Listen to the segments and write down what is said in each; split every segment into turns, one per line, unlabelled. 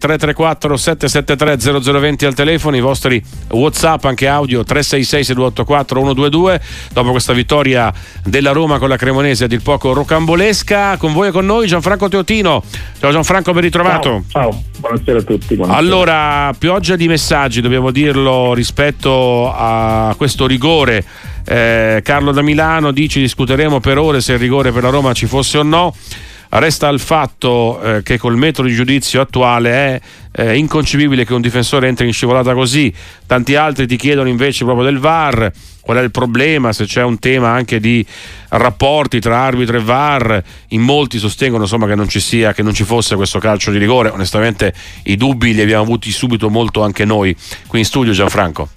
334 773 0020 al telefono, i vostri WhatsApp anche audio 366 6284 122. Dopo questa vittoria della Roma con la Cremonese a dir poco rocambolesca, con voi e con noi Gianfranco Teotino. Ciao Gianfranco, ben ritrovato.
Ciao, ciao. buonasera a tutti. Buonasera.
Allora, pioggia di messaggi, dobbiamo dirlo rispetto a questo rigore. Eh, Carlo da Milano dice discuteremo per ore se il rigore per la Roma ci fosse o no. Resta il fatto eh, che col metodo di giudizio attuale è eh, inconcepibile che un difensore entri in scivolata così. Tanti altri ti chiedono invece proprio del VAR, qual è il problema, se c'è un tema anche di rapporti tra arbitro e VAR. In molti sostengono insomma, che non ci sia, che non ci fosse questo calcio di rigore. Onestamente i dubbi li abbiamo avuti subito molto anche noi qui in studio Gianfranco.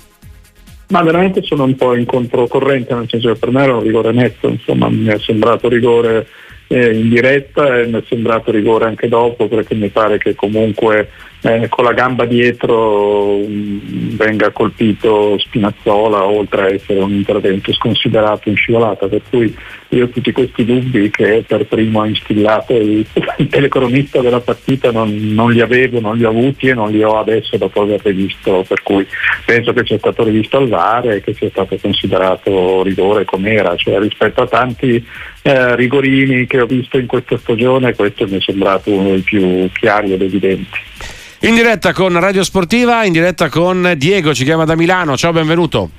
Ma veramente sono un po' in controcorrente, nel senso che per me era un rigore netto, insomma mi è sembrato rigore eh, in diretta e mi è sembrato rigore anche dopo perché mi pare che comunque eh, con la gamba dietro venga colpito Spinazzola oltre a essere un intervento sconsiderato in scivolata. Per cui io tutti questi dubbi che per primo ha instillato il, il telecronista della partita non, non, li avevo, non li ho avuti e non li ho adesso dopo aver rivisto per cui penso che sia stato rivisto al VAR e che sia stato considerato rigore com'era cioè rispetto a tanti eh, rigorini che ho visto in questa stagione questo mi è sembrato uno dei più chiari ed evidenti
in diretta con Radio Sportiva, in diretta con Diego, ci chiama da Milano. Ciao, benvenuto.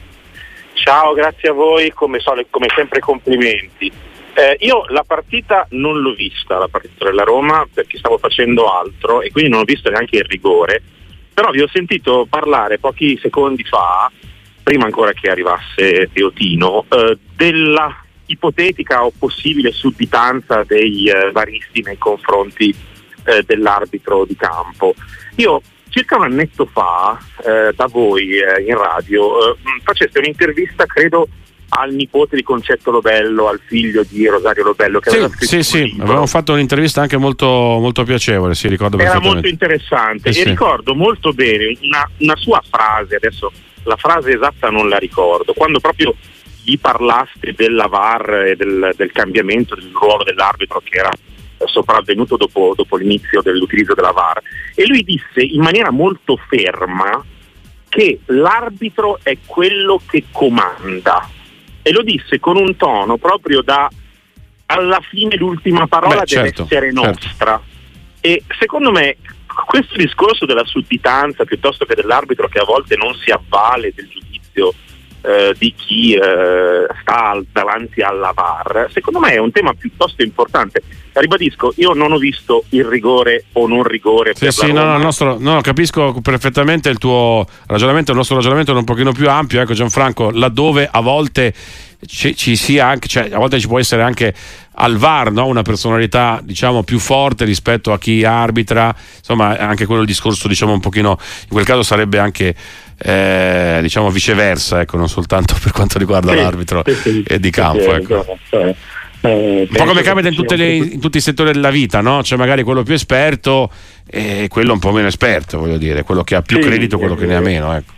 Ciao, grazie a voi, come, come sempre complimenti. Eh, io la partita non l'ho vista, la partita della Roma, perché stavo facendo altro e quindi non ho visto neanche il rigore, però vi ho sentito parlare pochi secondi fa, prima ancora che arrivasse Teotino, eh, della ipotetica o possibile sudditanza dei eh, varisti nei confronti eh, dell'arbitro di campo. Io circa un annetto fa eh, da voi eh, in radio eh, faceste un'intervista, credo, al nipote di Concetto Lobello, al figlio di Rosario Lobello. Che
sì, aveva sì, sì. avevamo fatto un'intervista anche molto, molto piacevole, sì, ricordo
Era molto interessante eh, e sì. ricordo molto bene una, una, sua frase, adesso la frase esatta non la ricordo, quando proprio gli parlaste della VAR e del, del cambiamento del ruolo dell'arbitro che era sopravvenuto dopo, dopo l'inizio dell'utilizzo della VAR e lui disse in maniera molto ferma che l'arbitro è quello che comanda e lo disse con un tono proprio da alla fine l'ultima parola Beh, certo, deve essere certo. nostra certo. e secondo me questo discorso della sudditanza piuttosto che dell'arbitro che a volte non si avvale del giudizio eh, di chi eh, sta davanti alla VAR, secondo me è un tema piuttosto importante. Ribadisco, io non ho visto il rigore o non rigore.
Sì, sì, no, no, nostro, no, capisco perfettamente il tuo ragionamento, il nostro ragionamento è un pochino più ampio, ecco Gianfranco, laddove a volte ci, ci sia anche, cioè, a volte ci può essere anche al VAR no? una personalità diciamo più forte rispetto a chi arbitra insomma anche quello il discorso diciamo un pochino in quel caso sarebbe anche eh, diciamo viceversa, ecco, non soltanto per quanto riguarda sì, l'arbitro sì, sì, di campo. Ecco. Cioè, eh, un po' come capita in, le, in, tutti i settori della vita, no? C'è magari quello più esperto e quello un po' meno esperto, voglio dire, quello che ha più credito, quello che ne ha meno. Ecco.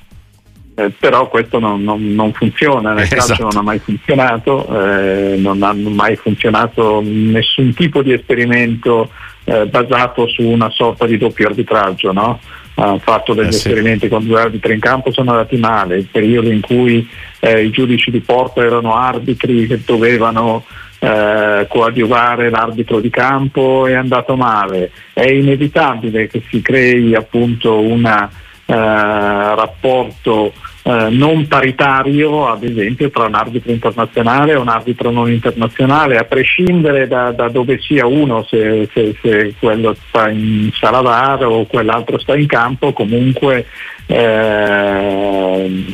Eh, però questo non, non, non funziona, nel esatto. calcio non ha mai funzionato, eh, non ha mai funzionato nessun tipo di esperimento eh, basato su una sorta di doppio arbitraggio. No? Ha fatto degli eh sì. esperimenti con due arbitri in campo sono andati male, il periodo in cui eh, i giudici di porto erano arbitri che dovevano eh, coadiuvare l'arbitro di campo è andato male, è inevitabile che si crei appunto un eh, rapporto eh, non paritario, ad esempio, tra un arbitro internazionale e un arbitro non internazionale, a prescindere da, da dove sia uno, se, se, se, quello sta in sala o quell'altro sta in campo, comunque eh,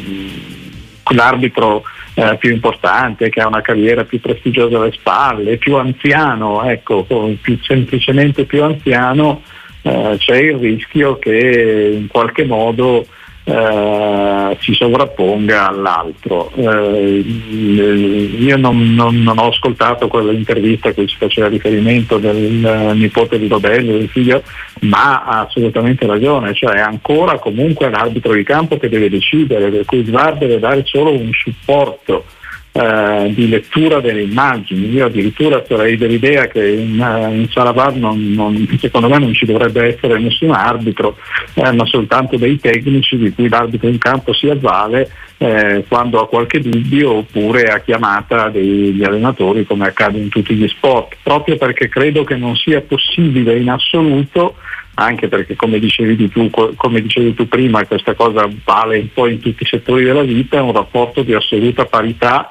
l'arbitro eh, più importante, che ha una carriera più prestigiosa alle spalle, più anziano, ecco, più, semplicemente più anziano, eh, c'è il rischio che in qualche modo eh, si sovrapponga all'altro. Eh, io non, non, non, ho ascoltato quell'intervista a cui ci faceva riferimento del nipote di Robello, del figlio, ma ha assolutamente ragione, cioè è ancora comunque l'arbitro di campo che deve decidere, per cui SVAR deve dare solo un supporto eh, di lettura delle immagini. Io addirittura sarei dell'idea che in, eh, in Salavar non, non, secondo me non ci dovrebbe essere nessun arbitro, eh, ma soltanto dei tecnici di cui l'arbitro in campo si avvale eh, quando ha qualche dubbio oppure a chiamata degli allenatori come accade in tutti gli sport, proprio perché credo che non sia possibile in assoluto anche perché come dicevi, tu, come dicevi tu prima questa cosa vale un po' in tutti i settori della vita, un rapporto di assoluta parità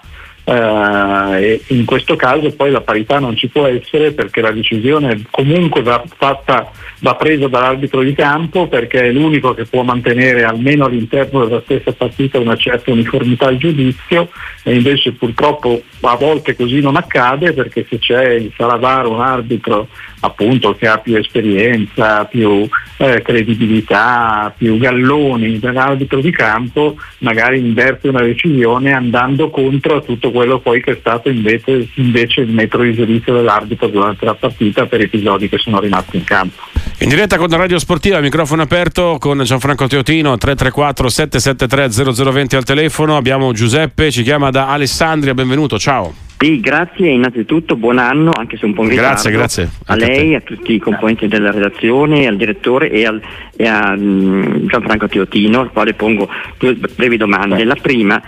eh, in questo caso poi la parità non ci può essere perché la decisione comunque va, fatta, va presa dall'arbitro di campo perché è l'unico che può mantenere almeno all'interno della stessa partita una certa uniformità al giudizio e invece purtroppo a volte così non accade perché se c'è il Salavaro un arbitro appunto che ha più esperienza, più eh, credibilità, più galloni dell'arbitro di campo, magari inverte una decisione andando contro a tutto quello poi che è stato invece, invece il metro di giudizio dell'arbitro durante la partita per episodi che sono rimasti in campo.
In diretta con la Radio Sportiva, microfono aperto con Gianfranco Teotino, 334 773 0020 al telefono, abbiamo Giuseppe, ci chiama da Alessandria, benvenuto, ciao.
Sì, grazie innanzitutto, buon anno, anche se un po' in ritardo.
Grazie, grazie.
A lei, a, a, tutti i componenti della redazione, al direttore e, al, e a um, Gianfranco Teotino, al quale pongo due brevi domande. La prima,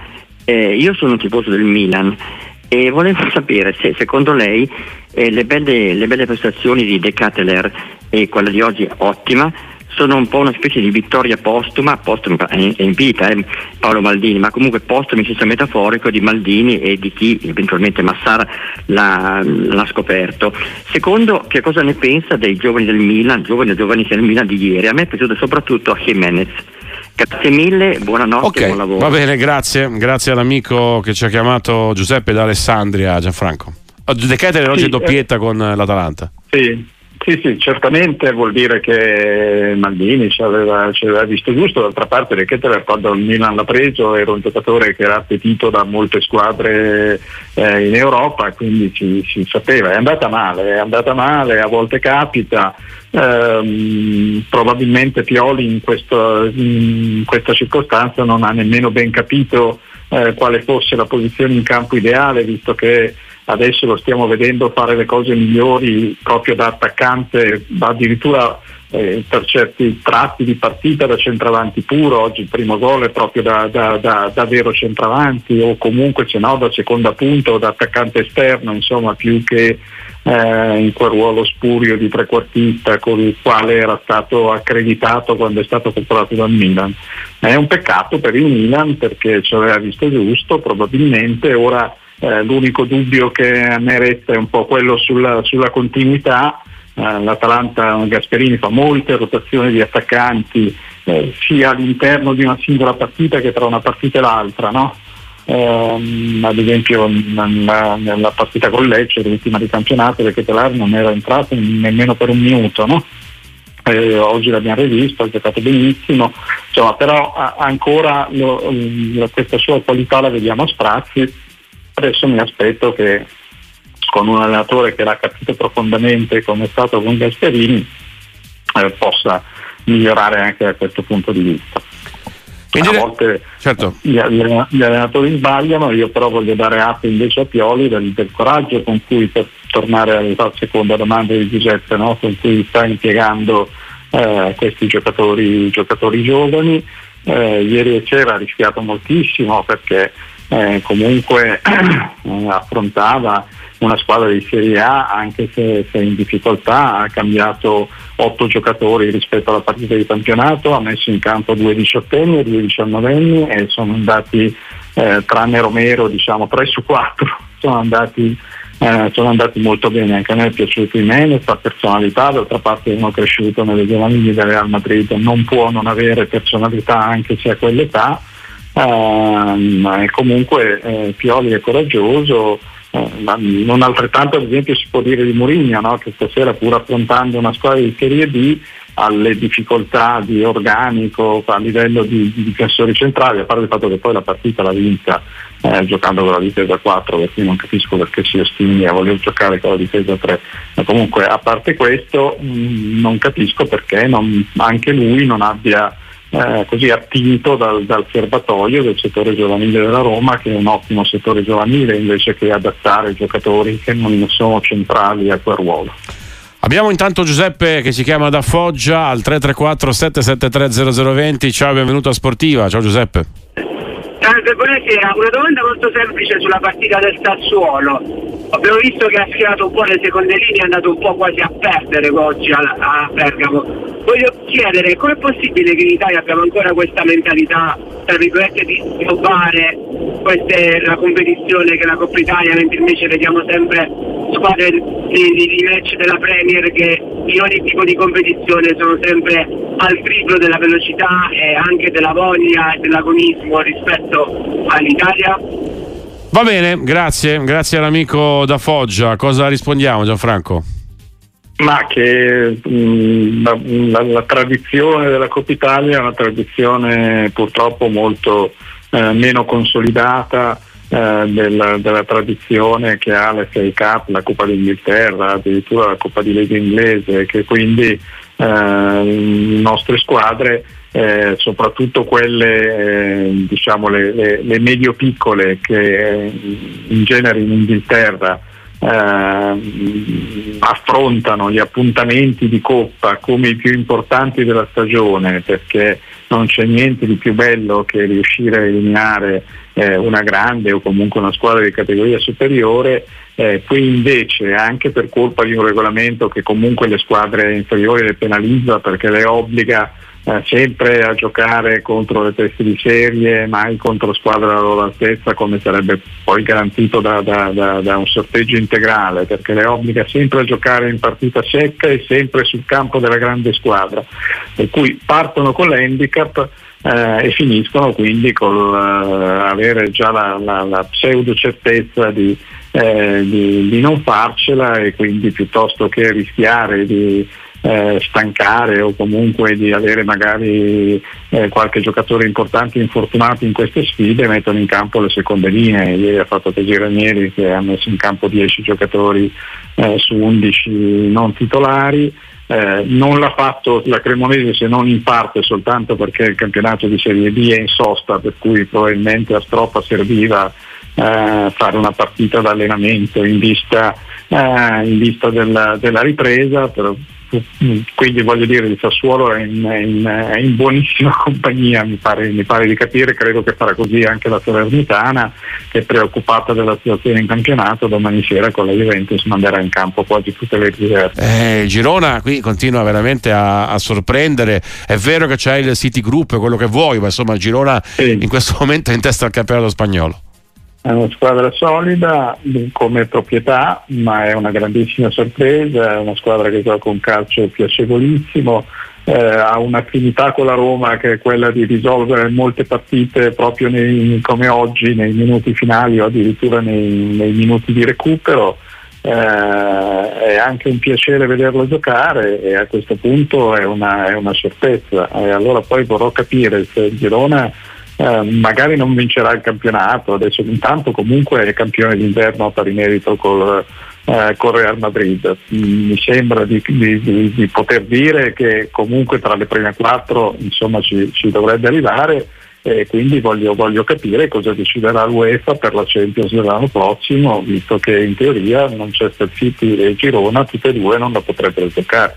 eh, io sono un tifoso del Milan e volevo sapere se secondo lei eh, le, belle, le, belle, prestazioni di De Cateler e quella di oggi ottima sono un po' una specie di vittoria postuma, postuma è in vita eh, Paolo Maldini, ma comunque postuma in senso metaforico di Maldini e di chi eventualmente Massara l'ha, l'ha, scoperto. Secondo, che cosa ne pensa dei giovani del Milan, giovani e giovani del Milan di ieri? A me è piaciuto soprattutto Jimenez. Grazie mille, buonanotte okay, buon lavoro.
Va bene, grazie, grazie all'amico che ci ha chiamato Giuseppe da Alessandria, Gianfranco. De Keteler oggi sì, doppietta eh, con l'Atalanta.
Sì, sì, sì, certamente vuol dire che Maldini ci aveva, ci aveva visto giusto, d'altra parte Recchetter quando il Milan l'ha preso era un giocatore che era appetito da molte squadre eh, in Europa, quindi si, si, sapeva, è andata male, è andata male, a volte capita, ehm, probabilmente Pioli in, questo, in, questa circostanza non ha nemmeno ben capito eh, quale fosse la posizione in campo ideale, visto che adesso lo stiamo vedendo fare le cose migliori proprio da attaccante, addirittura eh, per certi tratti di partita da centravanti puro, oggi il primo gol è proprio da, da, da, da vero centravanti o comunque se no da seconda punta o da attaccante esterno, insomma più che eh, in quel ruolo spurio di trequartista con il quale era stato accreditato quando è stato comprato dal Milan. È un peccato per il Milan perché ci aveva visto giusto, probabilmente ora eh, l'unico dubbio che a me resta è un po' quello sulla, sulla continuità. Eh, L'Atalanta Gasperini fa molte rotazioni di attaccanti eh, sia all'interno di una singola partita che tra una partita e l'altra. No? Ehm, ad esempio nella, nella, partita con Lecce, l'ultima di campionato, perché Telar non era entrato nemmeno per un minuto. No? Eh, oggi l'abbiamo rivisto, ha giocato benissimo, insomma, però a, ancora lo, lo, questa sua qualità la vediamo a sprazzi Adesso mi aspetto che con un allenatore che l'ha capito profondamente come è stato con Gasperini eh, possa migliorare anche da questo punto di vista.
Quindi
a volte
certo.
gli, gli, allenatori sbagliano, io però voglio dare atto invece a Pioli del, del coraggio con cui, per tornare alla seconda domanda di Giuseppe, no? con cui sta impiegando eh, questi giocatori, giocatori giovani. Eh, ieri sera ha rischiato moltissimo perché eh, comunque eh, affrontava una squadra di Serie A anche se, se, in difficoltà, ha cambiato otto giocatori rispetto alla partita di campionato, ha messo in campo due diciottenni e due diciannovenni e sono andati, eh, tranne Romero, diciamo 3 su 4, sono andati, eh, sono andati molto bene, anche a me è piaciuto Jimenez, la personalità, d'altra parte uno cresciuto nelle giovanili del Real Madrid non può non avere personalità anche se a quell'età Uh, comunque eh, Pioli è coraggioso, eh, non altrettanto ad esempio si può dire di Mourinho no? che stasera pur affrontando una squadra di Serie B alle difficoltà di organico a livello di, di difensori centrali, a parte il fatto che poi la partita l'ha vinta eh, giocando con la difesa 4, perché non capisco perché si ostini a voler giocare con la difesa 3. Ma comunque a parte questo mh, mm, non capisco perché non, anche lui non abbia eh, così attinto dal, dal, serbatoio del settore giovanile della Roma che è un ottimo settore giovanile invece che adattare giocatori che non sono centrali a quel ruolo.
Abbiamo intanto Giuseppe che si chiama da Foggia al 334 773 0020. Ciao, benvenuto a Sportiva. Ciao Giuseppe.
Salve, buonasera. Una domanda molto semplice sulla partita del Sassuolo. Abbiamo visto che ha schierato un po' le seconde linee, è andato un po' quasi a perdere oggi a, a Bergamo. Voglio chiedere, com'è possibile che in Italia abbiamo ancora questa mentalità, tra virgolette, di snobbare la competizione che è la Coppa Italia, mentre invece vediamo sempre squadre di, di, di match della Premier che in ogni tipo di competizione sono sempre al triplo della velocità e anche della voglia e dell'agonismo rispetto all'Italia?
Va bene, grazie, grazie all'amico da Foggia. Cosa rispondiamo Gianfranco?
Ma che mh, mm, la, la, la, tradizione della Coppa Italia è una tradizione purtroppo molto eh, meno consolidata eh, della, della, tradizione che ha la FA Cup, la Coppa d'Inghilterra, addirittura la Coppa di Lega inglese, che quindi eh, le nostre squadre eh, soprattutto quelle eh, diciamo le, le, le medio-piccole che eh, in genere in Inghilterra eh, affrontano gli appuntamenti di coppa come i più importanti della stagione perché non c'è niente di più bello che riuscire a eliminare eh, una grande o comunque una squadra di categoria superiore, eh, qui invece anche per colpa di un regolamento che comunque le squadre inferiori le penalizza perché le obbliga eh, sempre a giocare contro le teste di serie, mai contro squadre della loro altezza come sarebbe poi garantito da, da, da, da, un sorteggio integrale, perché le obbliga sempre a giocare in partita secca e sempre sul campo della grande squadra, per cui partono con l'handicap eh, e finiscono quindi con uh, avere già la, la, la pseudo certezza di, eh, di, di non farcela e quindi piuttosto che rischiare di eh, stancare o comunque di avere magari eh, qualche giocatore importante infortunato in queste sfide mettono in campo le seconde linee. Ieri ha fatto Tesi Ranieri che ha messo in campo 10 giocatori eh, su 11 non titolari. Eh, non l'ha fatto la Cremonese se non in parte soltanto perché il campionato di Serie B è in sosta per cui probabilmente a Stroppa serviva eh, fare una partita d'allenamento in vista, eh, in vista della, della, ripresa, però quindi voglio dire il Sassuolo è in, in, in buonissima compagnia mi pare, mi pare, di capire credo che farà così anche la Salernitana che è preoccupata della situazione in campionato domani sera con la Juventus manderà in campo quasi tutte le riserve.
Eh, Girona qui continua veramente a, a, sorprendere. È vero che c'è il City Group quello che vuoi ma insomma Girona sì. in questo momento è in testa al campionato spagnolo
è una squadra solida come proprietà, ma è una grandissima sorpresa, è una squadra che gioca un calcio piacevolissimo, eh, ha un'affinità con la Roma che è quella di risolvere molte partite proprio nei, come oggi, nei minuti finali o addirittura nei, nei minuti di recupero. Eh, è anche un piacere vederlo giocare e a questo punto è una, è una certezza. E allora poi vorrò capire se il Girona eh, magari non vincerà il campionato, adesso intanto comunque è campione d'inverno a pari merito col, eh, con Real Madrid. Mm, mi sembra di, di, di, di, poter dire che comunque tra le prime quattro insomma, ci, ci dovrebbe arrivare e quindi voglio, voglio, capire cosa deciderà l'UEFA per la Champions dell'anno prossimo, visto che in teoria Manchester City e Girona tutte e due non la potrebbero giocare.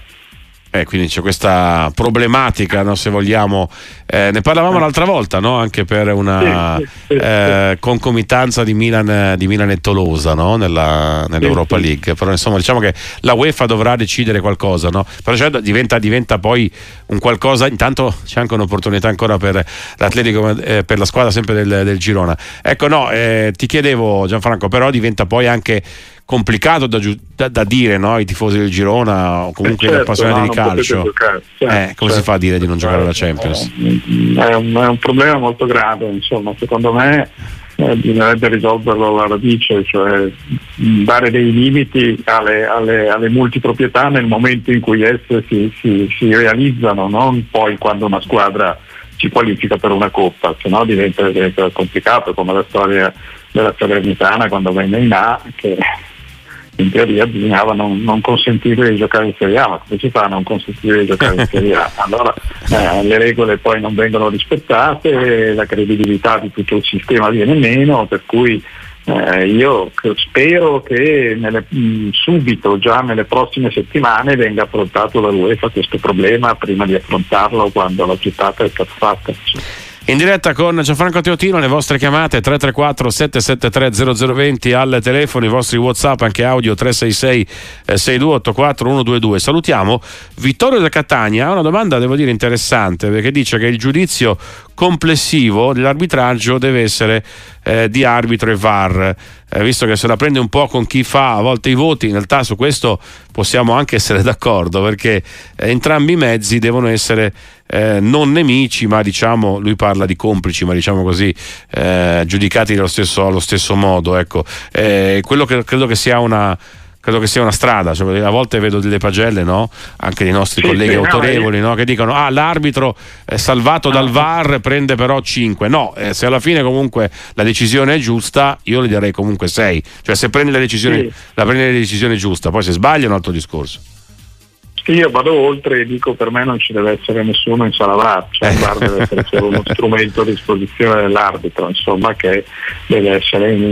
Eh, quindi c'è questa problematica, no, se vogliamo. Eh, ne parlavamo l'altra volta, no? anche per una eh, concomitanza di Milan, di Milan, e Tolosa no? Nella, nell'Europa League. Però insomma diciamo che la UEFA dovrà decidere qualcosa, però cioè, diventa, diventa, poi un qualcosa. Intanto c'è anche un'opportunità ancora per l'Atletico, eh, per la squadra sempre del, del Girona. Ecco, no, eh, ti chiedevo Gianfranco, però diventa poi anche complicato da, da, da dire no? ai tifosi del Girona o comunque eh certo, appassionati no, di calcio. Giocare, certo, eh, come certo, si fa a dire di non giocare alla Champions?
È un, è un problema molto grave, insomma, secondo me eh, bisognerebbe risolverlo alla radice, cioè dare dei limiti alle, alle, alle, multiproprietà nel momento in cui esse si, si, si, realizzano, non poi quando una squadra si qualifica per una coppa, se no diventa, diventa complicato come la storia della Salernitana quando venne in A che in teoria bisognava non, non consentire di giocare in Serie A, ma come si fa a non consentire di giocare in Serie A? Allora eh, le regole poi non vengono rispettate, la credibilità di tutto il sistema viene meno, per cui eh, io spero che nelle, mh, subito, già nelle prossime settimane, venga affrontato dall'UEFA questo problema prima di affrontarlo quando la gittata è stata fatta.
In diretta con Gianfranco Teotino, le vostre chiamate 334 773 0020 al telefono, i vostri WhatsApp anche audio 366 6284 122. Salutiamo Vittorio da Catania, ha una domanda devo dire interessante perché dice che il giudizio complessivo dell'arbitraggio deve essere eh, di arbitro e VAR. Eh, visto che se la prende un po' con chi fa a volte i voti, in realtà su questo possiamo anche essere d'accordo perché eh, entrambi i mezzi devono essere eh, non nemici, ma diciamo, lui parla di complici, ma diciamo così, eh, giudicati allo stesso, allo stesso modo. Ecco. Eh, quello che credo che sia una credo che sia una strada. Cioè, a volte vedo delle pagelle, no? anche dei nostri sì, colleghi sì, autorevoli, no? che dicono: Ah, l'arbitro è salvato dal VAR, prende però 5. No, eh, se alla fine comunque la decisione è giusta, io le darei comunque 6. Cioè, se prendi la decisione, sì. la prendi la decisione giusta, poi se sbaglia è un altro discorso.
Io vado oltre e dico per me non ci deve essere nessuno in sala VAR, cioè il VAR deve essere solo uno strumento a disposizione dell'arbitro, insomma, che deve essere in,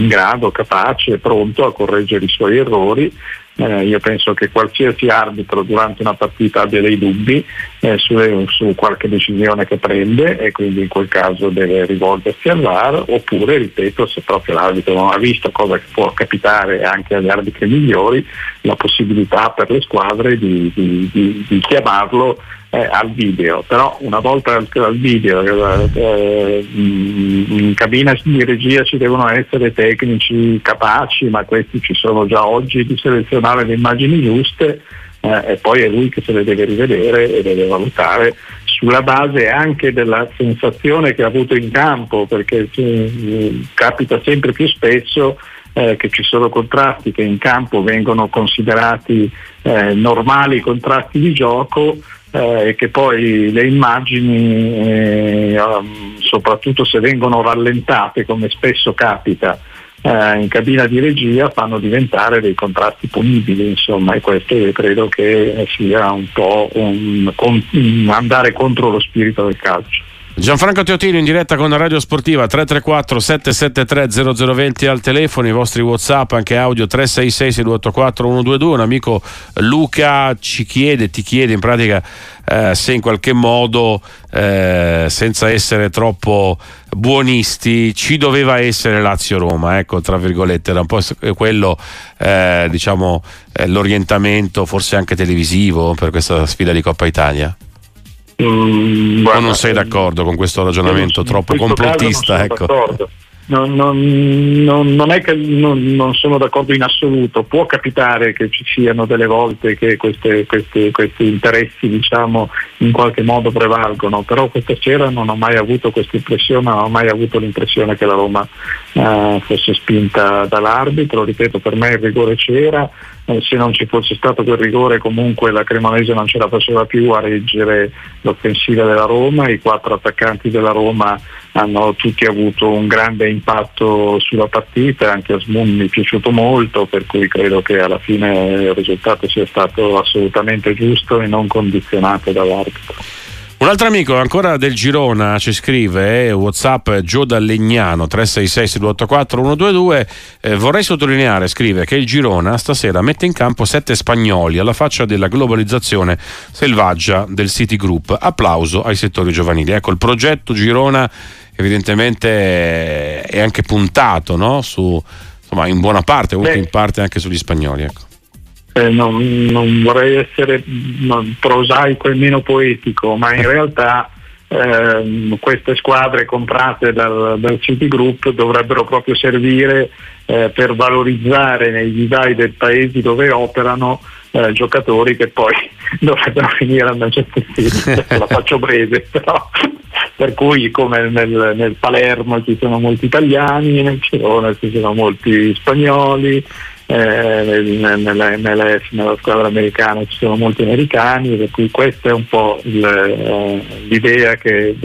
in grado, capace e pronto a correggere i suoi errori eh, io penso che qualsiasi arbitro durante una partita abbia dei dubbi eh, su, su, qualche decisione che prende e quindi in quel caso deve rivolgersi al VAR oppure, ripeto, se proprio l'arbitro non ha visto cosa può capitare anche agli arbitri migliori, la possibilità per le squadre di, di, di, di chiamarlo eh, al video, però una volta al, al video eh, eh, in cabina di regia ci devono essere tecnici capaci, ma questi ci sono già oggi di selezionare le immagini giuste eh, e poi è lui che se le deve rivedere e deve valutare. Sulla base anche della sensazione che ha avuto in campo, perché eh, capita sempre più spesso eh, che ci sono contrasti che in campo vengono considerati eh, normali contrasti di gioco eh, che poi le immagini, eh, um, soprattutto se vengono rallentate come spesso capita eh, in cabina di regia, fanno diventare dei contrasti punibili, insomma, e questo io credo che sia un po' un, un andare contro lo spirito del calcio.
Gianfranco Teotino in diretta con Radio Sportiva 334 773 0020 al telefono, i vostri Whatsapp anche audio 366 6284 122. Un amico Luca ci chiede, ti chiede in pratica eh, se in qualche modo, eh, senza essere troppo buonisti, ci doveva essere Lazio-Roma, ecco, tra virgolette, era un po' quello, eh, diciamo, eh, l'orientamento forse anche televisivo per questa sfida di Coppa Italia. Mm, guarda, o non sei d'accordo con questo ragionamento troppo complottista? Ecco.
Non, non, non, non, è che non, sono d'accordo in assoluto, può capitare che ci siano delle volte che queste, questi, questi interessi diciamo, in qualche modo prevalgono, però questa sera non ho mai avuto questa impressione, non ho mai avuto l'impressione che la Roma eh, fosse spinta dall'arbitro, ripeto per me il rigore c'era, eh, se non ci fosse stato quel rigore comunque la Cremonese non ce la faceva più a reggere l'offensiva della Roma, i quattro attaccanti della Roma hanno tutti avuto un grande impatto sulla partita, anche a Smoon mi è piaciuto molto, per cui credo che alla fine il risultato sia stato assolutamente giusto e non condizionato dall'arbitro.
Un altro amico ancora del Girona ci scrive, eh, Whatsapp Gio Legnano 366 6284 122, eh, vorrei sottolineare, scrive, che il Girona stasera mette in campo sette spagnoli alla faccia della globalizzazione selvaggia del City Group. Applauso ai settori giovanili. Ecco, il progetto Girona evidentemente è anche puntato no? Su, insomma, in buona parte, o in parte anche sugli spagnoli. Ecco
eh, non, non, vorrei essere prosaico e meno poetico, ma in realtà eh, queste squadre comprate dal, dal City Group dovrebbero proprio servire eh, per valorizzare nei vivai dei paesi dove operano eh, giocatori che poi dovrebbero finire a Manchester City, la faccio breve, però. Per cui come nel, nel, Palermo ci sono molti italiani, nel Girona ci sono molti spagnoli, eh, nella MLS, nella squadra americana ci sono molti americani, per cui questa è un po' il, eh, l'idea del,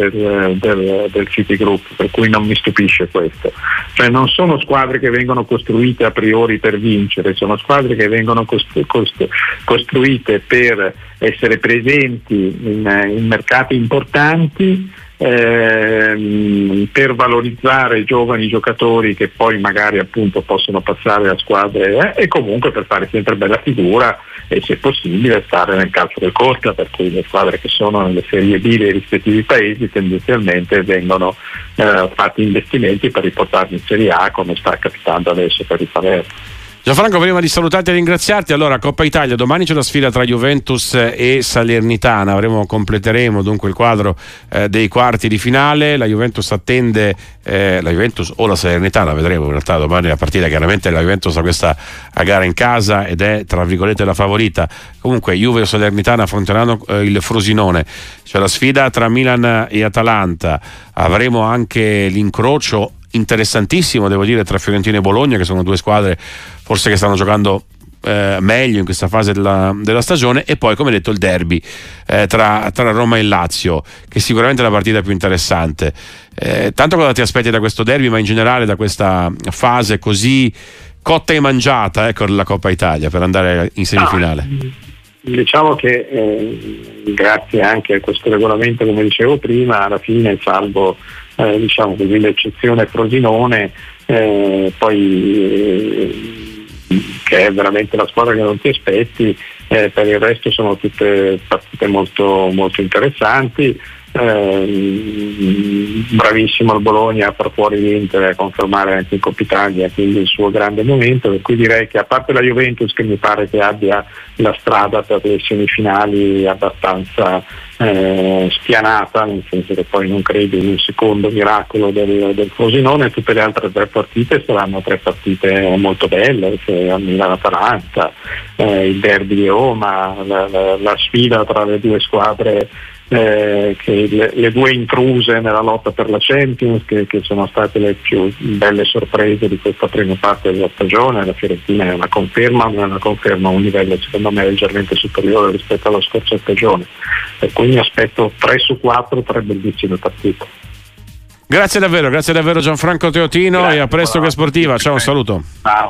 del, del City Group, per cui non mi stupisce questo. Cioè non sono squadre che vengono costruite a priori per vincere, sono squadre che vengono costru- costru- costruite per essere presenti in, in mercati importanti ehm, per valorizzare giovani giocatori che poi magari appunto possono passare a squadre eh, e comunque per fare sempre bella figura e se possibile stare nel calcio del Corta, per cui le squadre che sono nelle serie B dei rispettivi paesi tendenzialmente vengono eh, fatti investimenti per riportarli in Serie A come sta capitando adesso per il Palermo.
Gianfranco, prima di salutarti e ringraziarti, allora Coppa Italia, domani c'è la sfida tra Juventus e Salernitana, Avremo, completeremo dunque il quadro eh, dei quarti di finale, la Juventus attende, eh, la Juventus o la Salernitana, vedremo in realtà domani la partita, chiaramente la Juventus ha questa gara in casa ed è tra virgolette la favorita, comunque Juve e Salernitana affronteranno eh, il Frosinone, c'è la sfida tra Milan e Atalanta, avremo anche l'incrocio interessantissimo, devo dire, tra Fiorentina e Bologna, che sono due squadre forse che stanno giocando eh, meglio in questa fase della, della, stagione e poi come detto il derby eh, tra, tra, Roma e Lazio che sicuramente è la partita più interessante. Eh, tanto cosa ti aspetti da questo derby ma in generale da questa fase così cotta e mangiata ecco, della Coppa Italia per andare in semifinale? Ah,
diciamo che eh, grazie anche a questo regolamento come dicevo prima alla fine salvo eh, diciamo così, l'eccezione Frosinone, eh, poi eh, che è veramente la squadra che non ti aspetti, eh, per il resto sono tutte partite molto, molto interessanti. Eh, bravissimo il Bologna a far fuori l'Inter e a confermare anche in Coppa Italia quindi il suo grande momento. Per cui direi che a parte la Juventus che mi pare che abbia la strada per le semifinali abbastanza eh, spianata nel senso che poi non credo in un secondo miracolo del, del Frosinone tutte le altre tre partite saranno tre partite molto belle cioè Milano-Atalanta eh, il derby di Roma la, la, la sfida tra le due squadre eh, le, le, due intruse nella lotta per la Champions che, che, sono state le più belle sorprese di questa prima parte della stagione, la Fiorentina è una conferma, ma è una conferma a un livello secondo me leggermente superiore rispetto alla scorsa stagione, per cui mi aspetto 3 su 4, 3 bellissime partite.
Grazie davvero, grazie davvero Gianfranco Teotino grazie, e a presto che sportiva, ciao un saluto. Ciao.